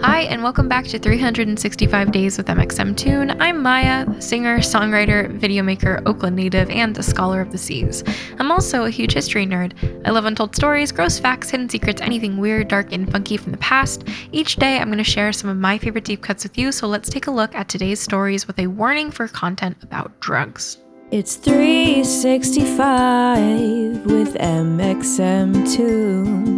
Hi, and welcome back to 365 Days with mxmtoon. I'm Maya, singer, songwriter, video maker, Oakland native, and a scholar of the seas. I'm also a huge history nerd. I love untold stories, gross facts, hidden secrets, anything weird, dark, and funky from the past. Each day, I'm going to share some of my favorite deep cuts with you, so let's take a look at today's stories with a warning for content about drugs. It's 365 with mxmtoon. New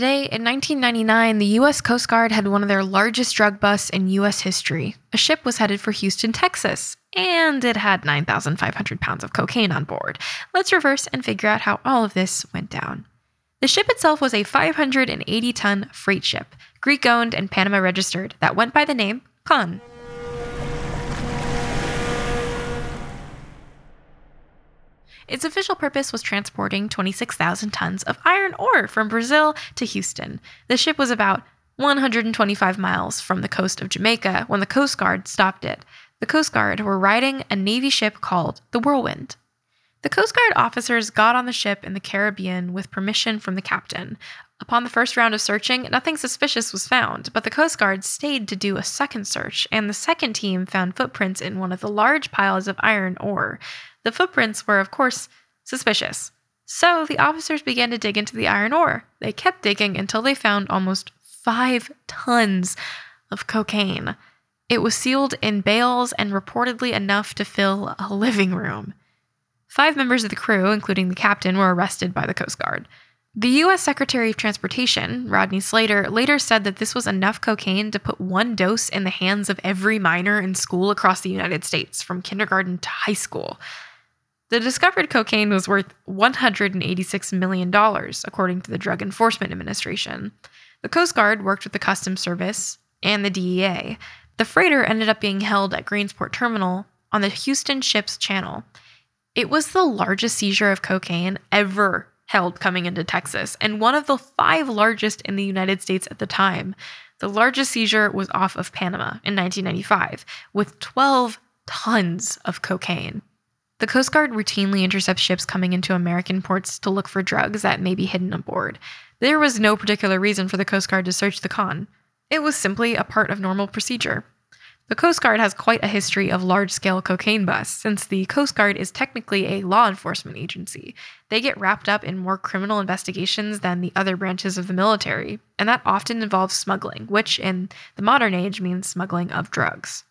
Today, in 1999, the U.S. Coast Guard had one of their largest drug busts in U.S. history. A ship was headed for Houston, Texas, and it had 9,500 pounds of cocaine on board. Let's reverse and figure out how all of this went down. The ship itself was a 580 ton freight ship, Greek owned and Panama registered, that went by the name Cannes. Its official purpose was transporting 26,000 tons of iron ore from Brazil to Houston. The ship was about 125 miles from the coast of Jamaica when the Coast Guard stopped it. The Coast Guard were riding a Navy ship called the Whirlwind. The Coast Guard officers got on the ship in the Caribbean with permission from the captain. Upon the first round of searching, nothing suspicious was found, but the Coast Guard stayed to do a second search, and the second team found footprints in one of the large piles of iron ore. The footprints were, of course, suspicious. So the officers began to dig into the iron ore. They kept digging until they found almost five tons of cocaine. It was sealed in bales and reportedly enough to fill a living room. Five members of the crew, including the captain, were arrested by the Coast Guard. The U.S. Secretary of Transportation, Rodney Slater, later said that this was enough cocaine to put one dose in the hands of every minor in school across the United States, from kindergarten to high school. The discovered cocaine was worth $186 million, according to the Drug Enforcement Administration. The Coast Guard worked with the Customs Service and the DEA. The freighter ended up being held at Greensport Terminal on the Houston Ships Channel. It was the largest seizure of cocaine ever held coming into Texas, and one of the five largest in the United States at the time. The largest seizure was off of Panama in 1995, with 12 tons of cocaine. The Coast Guard routinely intercepts ships coming into American ports to look for drugs that may be hidden aboard. There was no particular reason for the Coast Guard to search the Cannes. It was simply a part of normal procedure. The Coast Guard has quite a history of large scale cocaine busts, since the Coast Guard is technically a law enforcement agency. They get wrapped up in more criminal investigations than the other branches of the military, and that often involves smuggling, which in the modern age means smuggling of drugs.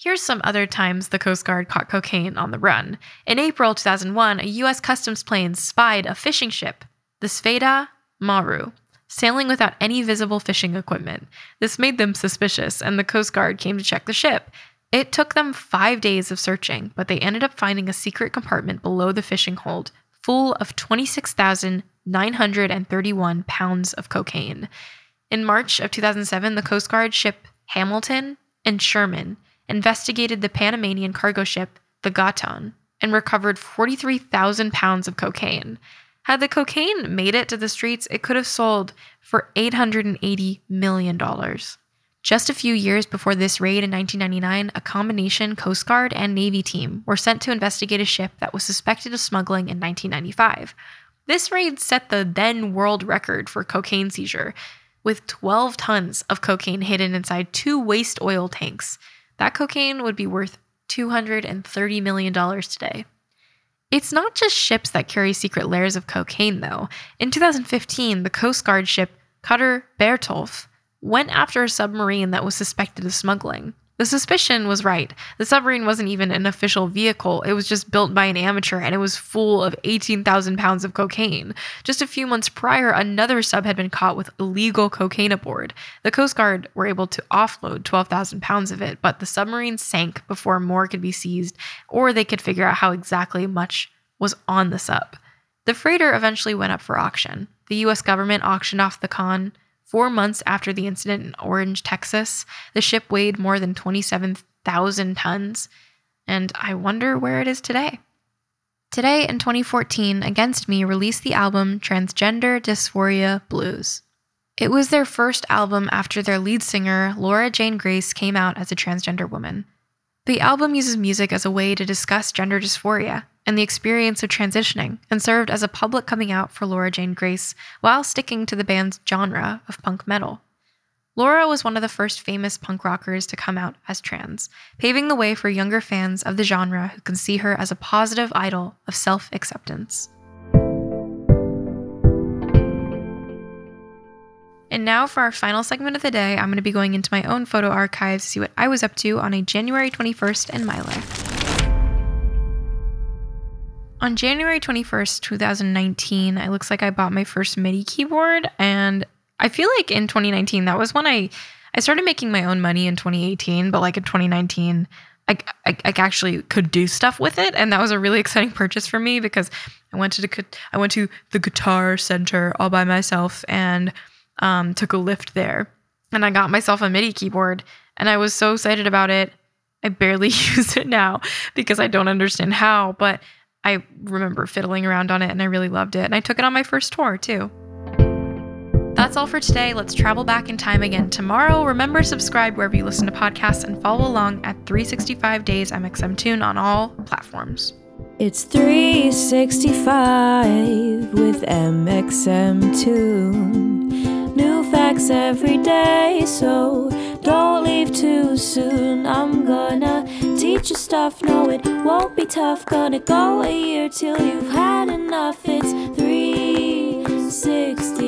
Here's some other times the Coast Guard caught cocaine on the run. In April 2001, a U.S. Customs plane spied a fishing ship, the Svesda Maru, sailing without any visible fishing equipment. This made them suspicious, and the Coast Guard came to check the ship. It took them five days of searching, but they ended up finding a secret compartment below the fishing hold full of 26,931 pounds of cocaine. In March of 2007, the Coast Guard ship Hamilton and Sherman investigated the Panamanian cargo ship, the Gatun, and recovered 43,000 pounds of cocaine. Had the cocaine made it to the streets, it could have sold for $880 million. Just a few years before this raid in 1999, a combination Coast Guard and Navy team were sent to investigate a ship that was suspected of smuggling in 1995. This raid set the then world record for cocaine seizure, with 12 tons of cocaine hidden inside two waste oil tanks. That cocaine would be worth $230 million today. It's not just ships that carry secret layers of cocaine, though. In 2015, the Coast Guard ship Cutter Bertholf went after a submarine that was suspected of smuggling. The suspicion was right. The submarine wasn't even an official vehicle, it was just built by an amateur and it was full of 18,000 pounds of cocaine. Just a few months prior, another sub had been caught with illegal cocaine aboard. The Coast Guard were able to offload 12,000 pounds of it, but the submarine sank before more could be seized or they could figure out how exactly much was on the sub. The freighter eventually went up for auction. The US government auctioned off the Cannes Four months after the incident in Orange, Texas, the ship weighed more than 27,000 tons, and I wonder where it is today. Today in 2014, Against Me released the album Transgender Dysphoria Blues. It was their first album after their lead singer, Laura Jane Grace, came out as a transgender woman. The album uses music as a way to discuss gender dysphoria and the experience of transitioning, and served as a public coming out for Laura Jane Grace while sticking to the band's genre of punk metal. Laura was one of the first famous punk rockers to come out as trans, paving the way for younger fans of the genre who can see her as a positive idol of self acceptance. And now for our final segment of the day, I'm going to be going into my own photo archives to see what I was up to on a January 21st in my life. On January 21st, 2019, it looks like I bought my first MIDI keyboard. And I feel like in 2019, that was when I, I started making my own money in 2018. But like in 2019, I, I, I actually could do stuff with it. And that was a really exciting purchase for me because I went to the, I went to the Guitar Center all by myself and um, took a lift there. And I got myself a MIDI keyboard. And I was so excited about it. I barely use it now because I don't understand how. But I remember fiddling around on it and I really loved it. And I took it on my first tour too. That's all for today. Let's travel back in time again tomorrow. Remember, subscribe wherever you listen to podcasts and follow along at 365 Days mxmtoon on all platforms. It's 365 with mxmtoon. New facts every day, so don't leave too soon. I'm gonna teach you stuff, no, it won't be tough. Gonna go a year till you've had enough. It's 360.